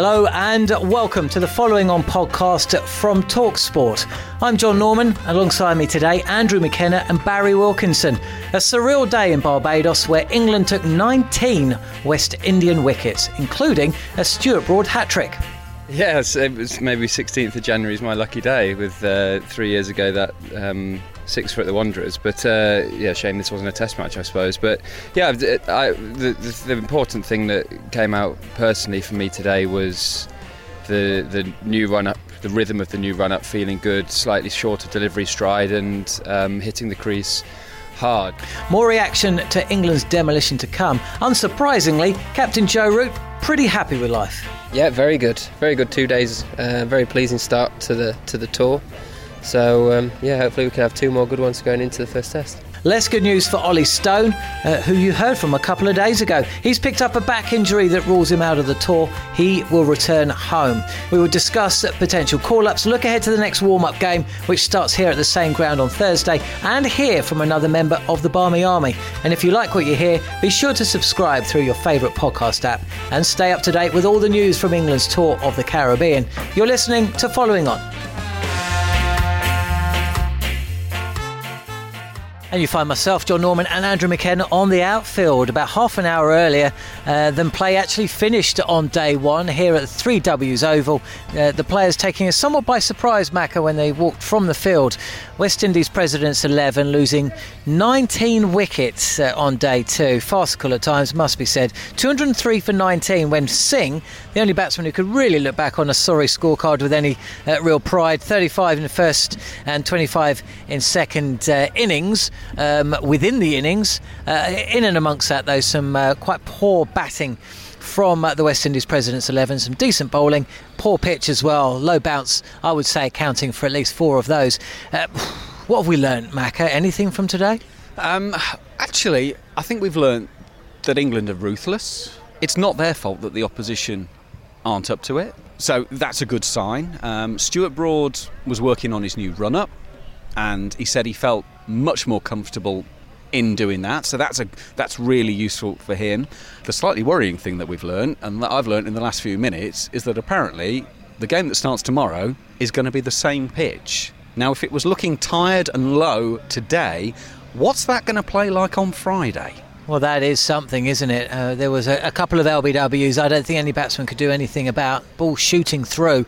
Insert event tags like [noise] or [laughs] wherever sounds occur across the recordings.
Hello and welcome to the following on podcast from Talksport. I'm John Norman. Alongside me today, Andrew McKenna and Barry Wilkinson. A surreal day in Barbados where England took 19 West Indian wickets, including a Stuart Broad hat trick. Yes, it was maybe 16th of January is my lucky day. With uh, three years ago, that um, six for at the Wanderers. But uh, yeah, shame this wasn't a Test match, I suppose. But yeah, I, the, the, the, important thing that came out personally for me today was the the new run up, the rhythm of the new run up, feeling good, slightly shorter delivery stride, and um, hitting the crease hard. More reaction to England's demolition to come. Unsurprisingly, Captain Joe Root pretty happy with life. Yeah, very good. Very good two days. Uh, very pleasing start to the to the tour. So um, yeah, hopefully we can have two more good ones going into the first test. Less good news for Ollie Stone, uh, who you heard from a couple of days ago. He's picked up a back injury that rules him out of the tour. He will return home. We will discuss potential call ups, look ahead to the next warm up game, which starts here at the same ground on Thursday, and hear from another member of the Barmy Army. And if you like what you hear, be sure to subscribe through your favourite podcast app and stay up to date with all the news from England's tour of the Caribbean. You're listening to Following On. And you find myself, John Norman, and Andrew McKenna on the outfield about half an hour earlier uh, than play actually finished on day one here at the 3Ws Oval. Uh, the players taking us somewhat by surprise, Macca, when they walked from the field. West Indies President's 11 losing 19 wickets uh, on day two. Farcical at times, must be said. 203 for 19 when Singh, the only batsman who could really look back on a sorry scorecard with any uh, real pride, 35 in the first and 25 in second uh, innings um, within the innings. Uh, in and amongst that, though, some uh, quite poor batting from uh, the West Indies President's 11. Some decent bowling, poor pitch as well, low bounce, I would say, accounting for at least four of those. Uh, [sighs] what have we learned, Macca? Anything from today? Um, actually, I think we've learned that England are ruthless. It's not their fault that the opposition aren't up to it. So that's a good sign. Um, Stuart Broad was working on his new run up, and he said he felt much more comfortable in doing that. So that's a that's really useful for him. The slightly worrying thing that we've learned and that I've learned in the last few minutes is that apparently the game that starts tomorrow is going to be the same pitch. Now if it was looking tired and low today, what's that going to play like on Friday? Well, that is something, isn't it? Uh, there was a, a, couple of LBWs. I don't think any batsman could do anything about ball shooting through.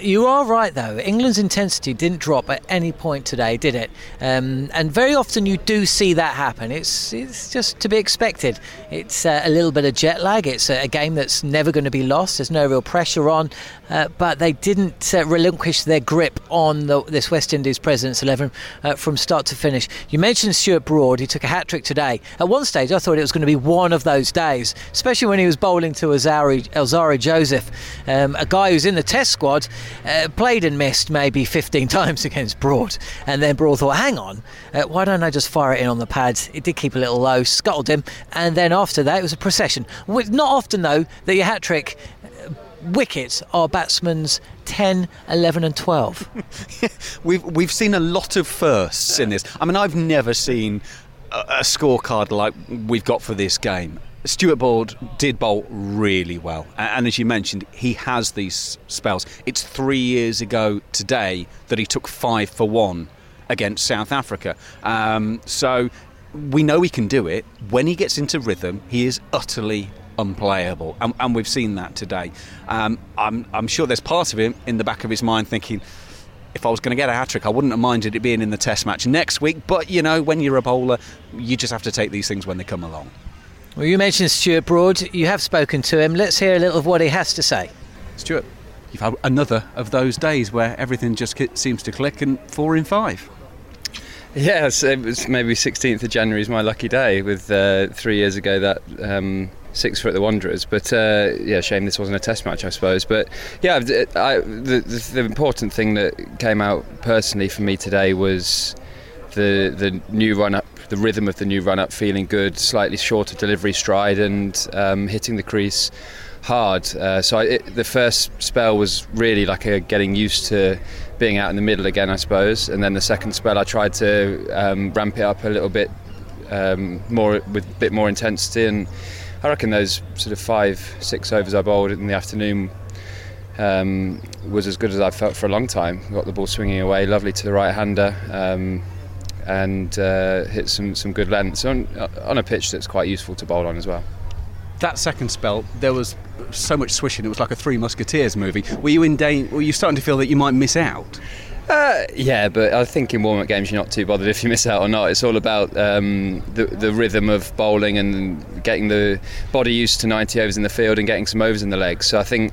You are right, though. England's intensity didn't drop at any point today, did it? Um, and very often you do see that happen. It's it's just to be expected. It's uh, a little bit of jet lag. It's a, a game that's never going to be lost. There's no real pressure on, uh, but they didn't uh, relinquish their grip on the, this West Indies Presidents 11 uh, from start to finish. You mentioned Stuart Broad. He took a hat trick today. At one stage, stage, I thought it was going to be one of those days, especially when he was bowling to Alzarri, Alzarri Joseph, um, a guy who's in the test squad, uh, played and missed maybe 15 [laughs] times against Broad. And then Broad thought, hang on, uh, why don't I just fire it in on the pads? It did keep a little low, scuttled him. And then after that, it was a procession. Not often, though, that your hat trick wickets are batsmen's 10, 11, and 12. [laughs] we've, we've seen a lot of firsts in this. I mean, I've never seen a, scorecard like we've got for this game. Stuart Broad did bowl really well, and as you mentioned, he has these spells. It's three years ago today that he took five for one against South Africa. Um, so we know he can do it. When he gets into rhythm, he is utterly unplayable, and, and we've seen that today. Um, I'm, I'm sure there's part of him in the back of his mind thinking, if I was going to get a hat trick, I wouldn't have minded it being in the Test match next week. But you know, when you're a bowler, you just have to take these things when they come along. Well, you mentioned Stuart Broad. You have spoken to him. Let's hear a little of what he has to say. Stuart, you've had another of those days where everything just seems to click, and four in five. Yes, it was maybe 16th of January is my lucky day. With uh, three years ago, that um, six for the Wanderers. But uh, yeah, shame this wasn't a Test match, I suppose. But yeah, I, the, the, the, important thing that came out personally for me today was the the new run up, the rhythm of the new run up, feeling good, slightly shorter delivery stride, and um, hitting the crease hard. Uh, so I, it, the first spell was really like a getting used to being out in the middle again, I suppose. And then the second spell, I tried to um, ramp it up a little bit um, more with a bit more intensity and I reckon those sort of five, six overs I bowled in the afternoon um, was as good as I've felt for a long time. Got the ball swinging away, lovely to the right hander, um, and uh, hit some, some good lengths on, on a pitch that's quite useful to bowl on as well. That second spell, there was so much swishing. It was like a Three Musketeers movie. Were you in da- Were you starting to feel that you might miss out? Uh, yeah, but I think in warm-up games you're not too bothered if you miss out or not. It's all about um, the, the rhythm of bowling and getting the body used to 90 overs in the field and getting some overs in the legs. So I think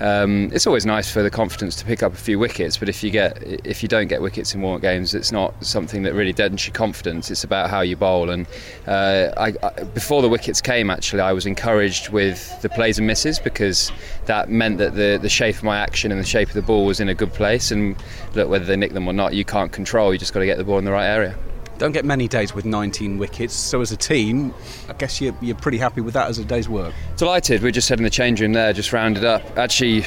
um, it's always nice for the confidence to pick up a few wickets, but if you get if you don't get wickets in warm-up games, it's not something that really deadens your confidence. It's about how you bowl. And uh, I, I, before the wickets came, actually, I was encouraged with the plays and misses because that meant that the the shape of my action and the shape of the ball was in a good place. And look, whether they nick them or not, you can't control. You just got to get the ball in the right area don't get many days with 19 wickets. So as a team, I guess you're, you're pretty happy with that as a day's work. Delighted. We're just heading the change room there, just rounded up. Actually,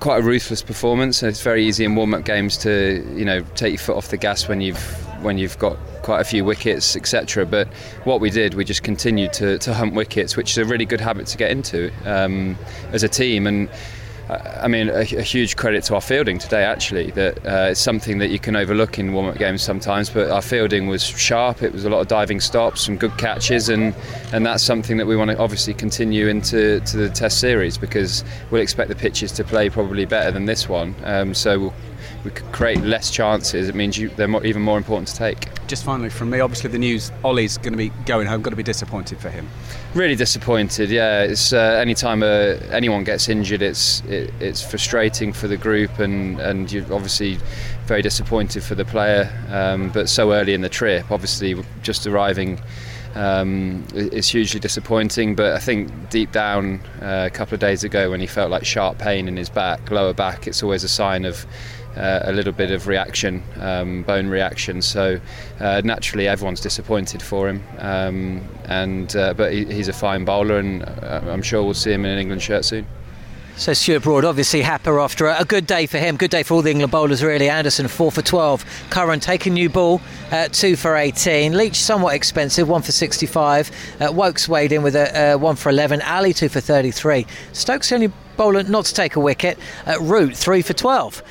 quite a ruthless performance. It's very easy in warm-up games to you know take your foot off the gas when you've when you've got quite a few wickets, etc. But what we did, we just continued to, to hunt wickets, which is a really good habit to get into um, as a team and I mean, a, a, huge credit to our fielding today, actually. That uh, it's something that you can overlook in warm up games sometimes, but our fielding was sharp. It was a lot of diving stops, some good catches, and, and that's something that we want to obviously continue into to the Test series because we'll expect the pitches to play probably better than this one. Um, so we'll, we could create less chances. It means you, they're more, even more important to take. Just finally from me, obviously the news: Ollie's going to be going home. Going to be disappointed for him. Really disappointed. Yeah, it's uh, anytime uh, anyone gets injured, it's it, it's frustrating for the group, and and you're obviously very disappointed for the player. Um, but so early in the trip, obviously just arriving. Um, is hugely disappointing. But I think deep down, uh, a couple of days ago, when he felt like sharp pain in his back, lower back, it's always a sign of uh, a little bit of reaction, um, bone reaction. So uh, naturally, everyone's disappointed for him. Um, and uh, but he, he's a fine bowler, and uh, I'm sure we'll see him in an England shirt soon. So Stuart Broad obviously happier after a good day for him. Good day for all the England bowlers really. Anderson four for twelve. Curran taking new ball uh, two for eighteen. Leach somewhat expensive one for sixty five. Uh, Woakes weighed in with a uh, one for eleven. Ali two for thirty three. Stokes the only bowler not to take a wicket. Uh, Root three for twelve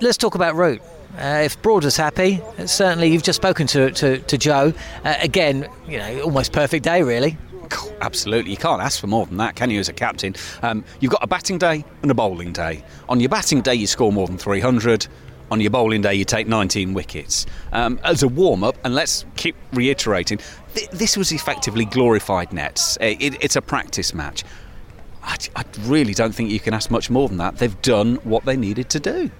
let's talk about Root. Uh, if Broad was happy, certainly you've just spoken to to, to Joe. Uh, again, you know, almost perfect day, really. Absolutely, you can't ask for more than that, can you, as a captain? Um, you've got a batting day and a bowling day. On your batting day, you score more than 300. On your bowling day, you take 19 wickets. Um, as a warm up, and let's keep reiterating, th- this was effectively glorified nets. It, it, it's a practice match. I, I really don't think you can ask much more than that. They've done what they needed to do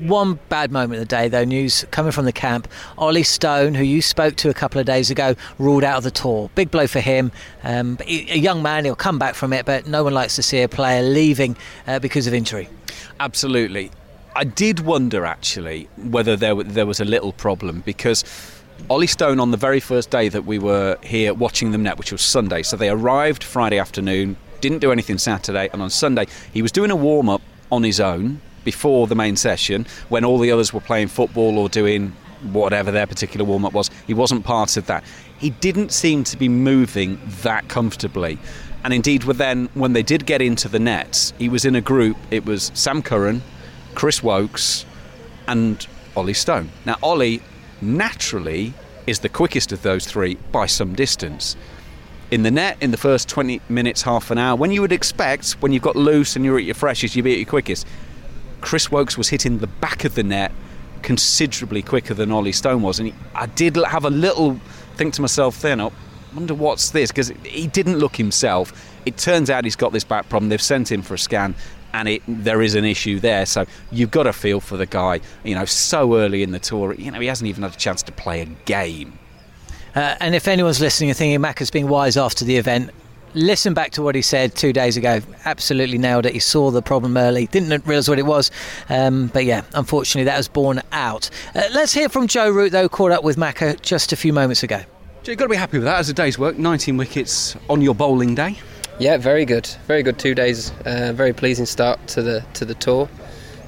one bad moment of the day, though, news coming from the camp. Ollie Stone, who you spoke to a couple of days ago, ruled out of the tour. Big blow for him. Um, a young man, he'll come back from it, but no one likes to see a player leaving uh, because of injury. Absolutely. I did wonder actually whether there, there was a little problem because Ollie Stone on the very first day that we were here watching them net, which was Sunday, so they arrived Friday afternoon, didn't do anything Saturday, and on Sunday he was doing a warm up on his own before the main session when all the others were playing football or doing whatever their particular warm up was. He wasn't part of that. He didn't seem to be moving that comfortably. And indeed, then when they did get into the nets, he was in a group. It was Sam Curran, Chris Woakes, and Ollie Stone. Now, Ollie naturally is the quickest of those three by some distance. In the net, in the first 20 minutes, half an hour, when you would expect, when you've got loose and you're at your freshest, you'd be at your quickest. Chris Woakes was hitting the back of the net considerably quicker than Ollie Stone was. And he, I did have a little think to myself then, I wonder what's this? Because he didn't look himself. It turns out he's got this back problem. They've sent him for a scan. And it, there is an issue there, so you've got to feel for the guy. You know, so early in the tour, you know, he hasn't even had a chance to play a game. Uh, and if anyone's listening and thinking Mac has been wise after the event, listen back to what he said two days ago. Absolutely nailed it. He saw the problem early, didn't realise what it was. Um, but yeah, unfortunately, that was borne out. Uh, let's hear from Joe Root, though, caught up with Macca just a few moments ago. You've got to be happy with that as a day's work. 19 wickets on your bowling day. Yeah, very good. Very good two days. Uh, very pleasing start to the to the tour.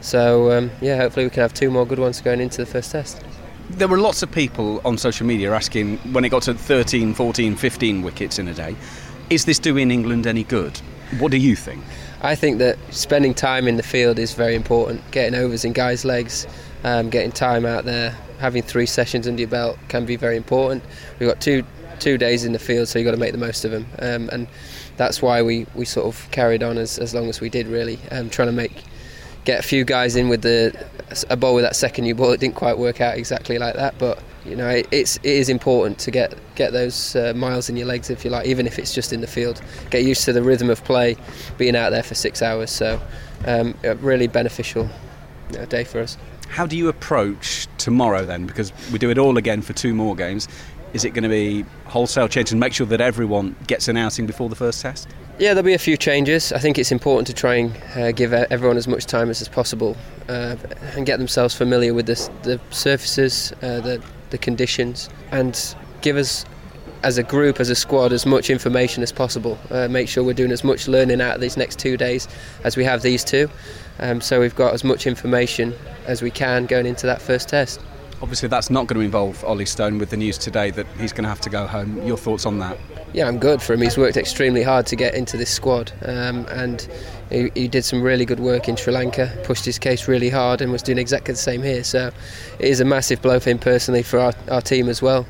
So um, yeah, hopefully we can have two more good ones going into the first test there were lots of people on social media asking when it got to 13, 14, 15 wickets in a day, is this doing England any good? What do you think? I think that spending time in the field is very important. Getting overs in guys' legs, um, getting time out there, having three sessions under your belt can be very important. We've got two two days in the field, so you've got to make the most of them. Um, and that's why we, we sort of carried on as, as long as we did, really, um, trying to make get a few guys in with the a ball with that second new ball. It didn't quite work out exactly like that, but you know it, it's it is important to get get those uh, miles in your legs if you like, even if it's just in the field. Get used to the rhythm of play, being out there for six hours. So um, really beneficial you know, day for us. How do you approach tomorrow then? Because we do it all again for two more games. Is it going to be wholesale change and make sure that everyone gets an outing before the first test? Yeah, there'll be a few changes. I think it's important to try and uh, give everyone as much time as, as possible uh, and get themselves familiar with the, the surfaces, uh, the, the conditions, and give us as a group, as a squad, as much information as possible. Uh, make sure we're doing as much learning out of these next two days as we have these two. Um, so we've got as much information as we can going into that first test. Obviously, that's not going to involve Ollie Stone with the news today that he's going to have to go home. Your thoughts on that? Yeah, I'm good for him. He's worked extremely hard to get into this squad, um, and he, he, did some really good work in Sri Lanka. Pushed his case really hard and was doing exactly the same here. So it is a massive blow for him personally, for our, our team as well.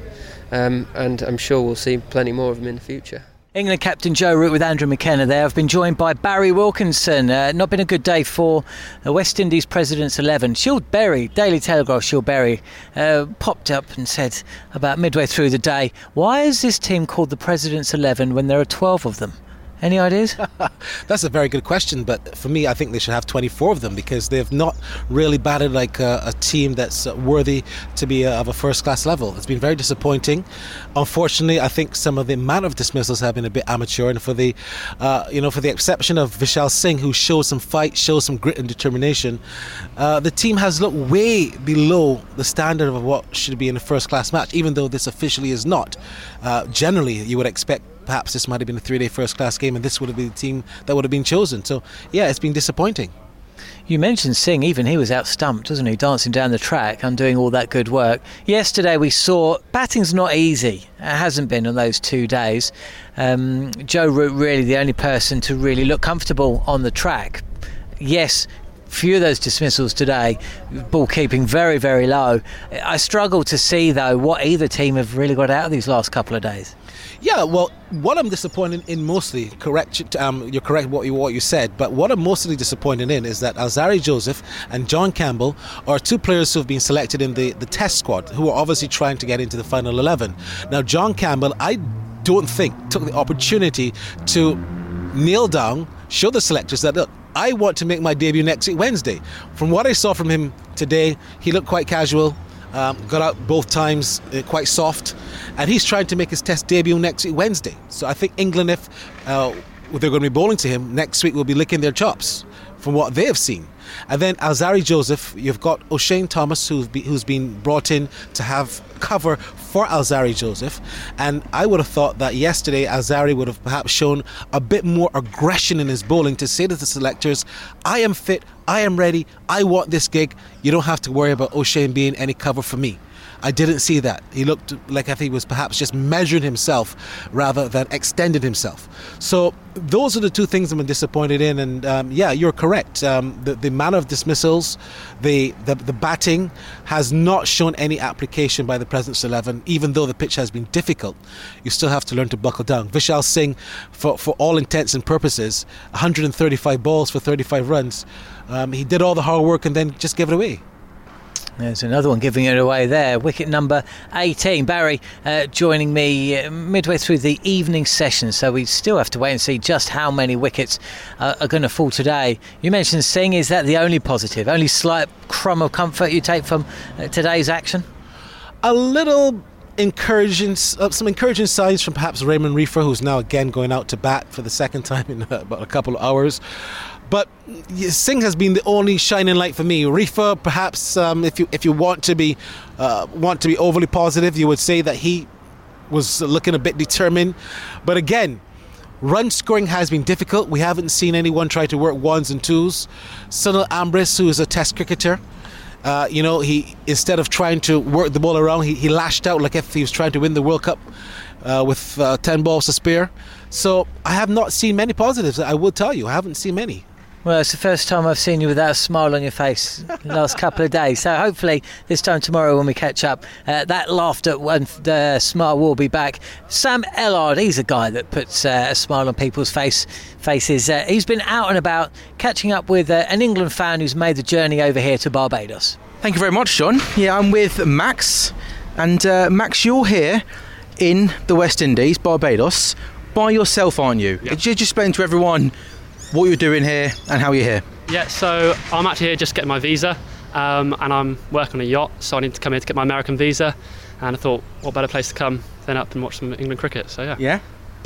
Um, and I'm sure we'll see plenty more of him in the future. England captain Joe Root with Andrew McKenna there. I've been joined by Barry Wilkinson. Uh, not been a good day for the West Indies President's 11. Scyld Berry, Daily Telegraph Scyld Berry, uh, popped up and said about midway through the day, why is this team called the President's 11 when there are 12 of them? Any ideas? [laughs] That's a very good question, but for me, I think they should have 24 of them because they've not really batted like a, a team that's worthy to be a, of a first class level. It's been very disappointing. Unfortunately, I think some of the amount of dismissals have been a bit amateur, and for the, uh, you know, for the exception of Vishaul Singh, who shows some fight, shows some grit and determination, uh, the team has looked way below the standard of what should be in a first class match, even though this officially is not. Uh, generally, you would expect perhaps this might have been a three day first class game and this would have been the team that would have been chosen. So, yeah, it's been disappointing. You mentioned Singh, even he was out stumped, wasn't he? Dancing down the track and doing all that good work. Yesterday we saw batting's not easy. It hasn't been on those two days. Um, Joe Root really the only person to really look comfortable on the track. Yes, few of those dismissals today, ball keeping very, very low. I struggle to see though what either team have really got out of these last couple of days. Yeah, well, what I'm disappointed in mostly, correct, um, you're correct what you what you said, but what I'm mostly disappointed in is that Alzarri Joseph and John Campbell are two players who have been selected in the, the test squad, who are obviously trying to get into the final 11. Now, John Campbell, I don't think took the opportunity to kneel down, show the selectors that look, I want to make my debut next Wednesday. From what I saw from him today. He looked quite casual. Um, got out both times, uh, quite soft, and he's trying to make his Test debut next week, Wednesday. So I think England, if uh, they're going to be bowling to him next week, will be licking their chops from what they have seen. And then Alzarri Joseph, you've got Oshane Thomas, who's, be, who's been brought in to have cover for Alzarri Joseph. And I would have thought that yesterday Alzarri would have perhaps shown a bit more aggression in his bowling to say to the selectors, I am fit, I am ready, I want this gig. You don't have to worry about Oshane being any cover for me. I didn't see that. He looked like if he was perhaps just measuring himself rather than extended himself. So those are the two things I'm disappointed in. And um, yeah, you're correct. Um, the, the manner of dismissals, the, the, the batting has not shown any application by the President's 11, even though the pitch has been difficult. You still have to learn to buckle down. Vishaul Singh, for, for all intents and purposes, 135 balls for 35 runs. Um, he did all the hard work and then just gave it away. There's another one giving it away there. Wicket number 18. Barry uh, joining me uh, midway through the evening session, so we still have to wait and see just how many wickets uh, are going to fall today. You mentioned Singh. Is that the only positive, only slight crumb of comfort you take from uh, today's action? A little encouraging, uh, some encouraging signs from perhaps Raymon Reifer, who's now again going out to bat for the second time in about a couple of hours. But Singh has been the only shining light for me. Reifer, perhaps, um, if you if you want to be uh, want to be overly positive, you would say that he was looking a bit determined. But again, run scoring has been difficult. We haven't seen anyone try to work ones and twos. Sunil Ambris, who is a Test cricketer, uh, you know, he instead of trying to work the ball around, he, he lashed out like if he was trying to win the World Cup uh, with uh, 10 balls to spare. So I have not seen many positives. I will tell you, I haven't seen many. Well, it's the first time I've seen you without a smile on your face the last couple of days. So hopefully this time tomorrow when we catch up, uh, that laughter and the smile will be back. Sam Ellard, he's a guy that puts uh, a smile on people's face faces. Uh, he's been out and about catching up with uh, an England fan who's made the journey over here to Barbados. Thank you very much, John. Yeah, I'm with Max, and uh, Max, you're here in the West Indies, Barbados, by yourself, aren't you? Yeah. Could you just explain to everyone what you're doing here and how you're here. Yeah, so I'm actually here just getting my visa, um, and I'm working on a yacht, so I need to come here to get my American visa. And I thought, what better place to come than up and watch some England cricket? So yeah. Yeah.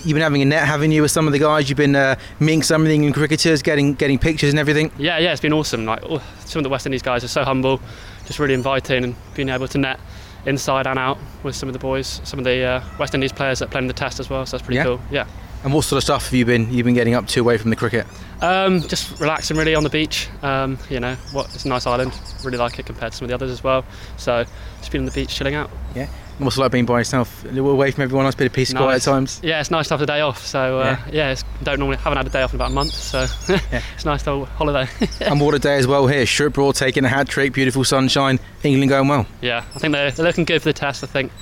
You've been having a net, haven't you, with some of the guys? You've been uh, meeting some of the England cricketers, getting getting pictures and everything. Yeah, yeah, it's been awesome. Like oh, some of the West Indies guys are so humble, just really inviting, and being able to net inside and out with some of the boys, some of the uh, West Indies players that play in the Test as well. So that's pretty Yeah. cool. Yeah. And what sort of stuff have you been you've been getting up to away from the cricket? Um, just relaxing really on the beach. Um, you know, what it's a nice island. Really like it compared to some of the others as well. So just been on the beach, chilling out. Yeah. And what's it like being by yourself, a little away from everyone else, bit of peace and quiet at times? Yeah, it's nice to have the day off. So uh, yeah, it's, don't normally haven't had a day off in about a month. So [laughs] it's nice to have holiday. [laughs] and what a day as well here. Broad taking a hat trick, beautiful sunshine, England going well. yeah, I think they're, they're looking good for the test. I think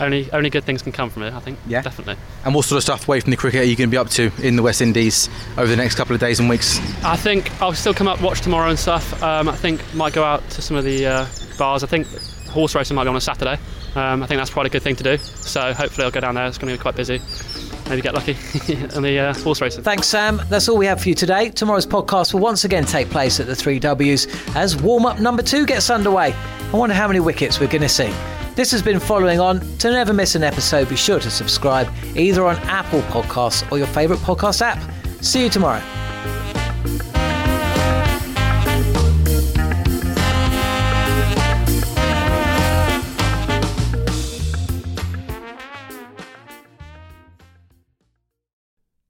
only only good things can come from it. I think. Yeah. definitely. And what sort of stuff away from the cricket are you going to be up to in the West Indies over the next couple of days and weeks? I think I'll still come up watch tomorrow and stuff. Um, I think might go out to some of the uh, bars. I think horse racing might be on a Saturday. Um, I think that's probably a good thing to do. So hopefully I'll go down there. It's going to be quite busy. Maybe get lucky [laughs] on the uh, horse racing. Thanks, Sam. That's all we have for you today. Tomorrow's podcast will once again take place at the Three Ws as warm up number two gets underway. I wonder how many wickets we're going to see. This has been following on. To never miss an episode, be sure to subscribe either on Apple Podcasts or your favourite podcast app. See you tomorrow.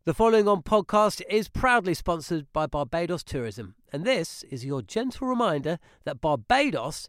The following on podcast is proudly sponsored by Barbados Tourism, and this is your gentle reminder that Barbados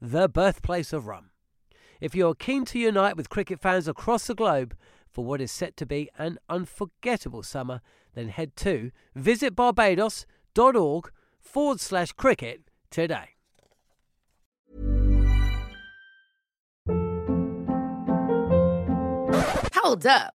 the birthplace of rum. If you're keen to unite with cricket fans across the globe for what is set to be an unforgettable summer, then head to visitbarbados.org forward slash cricket today. Hold up.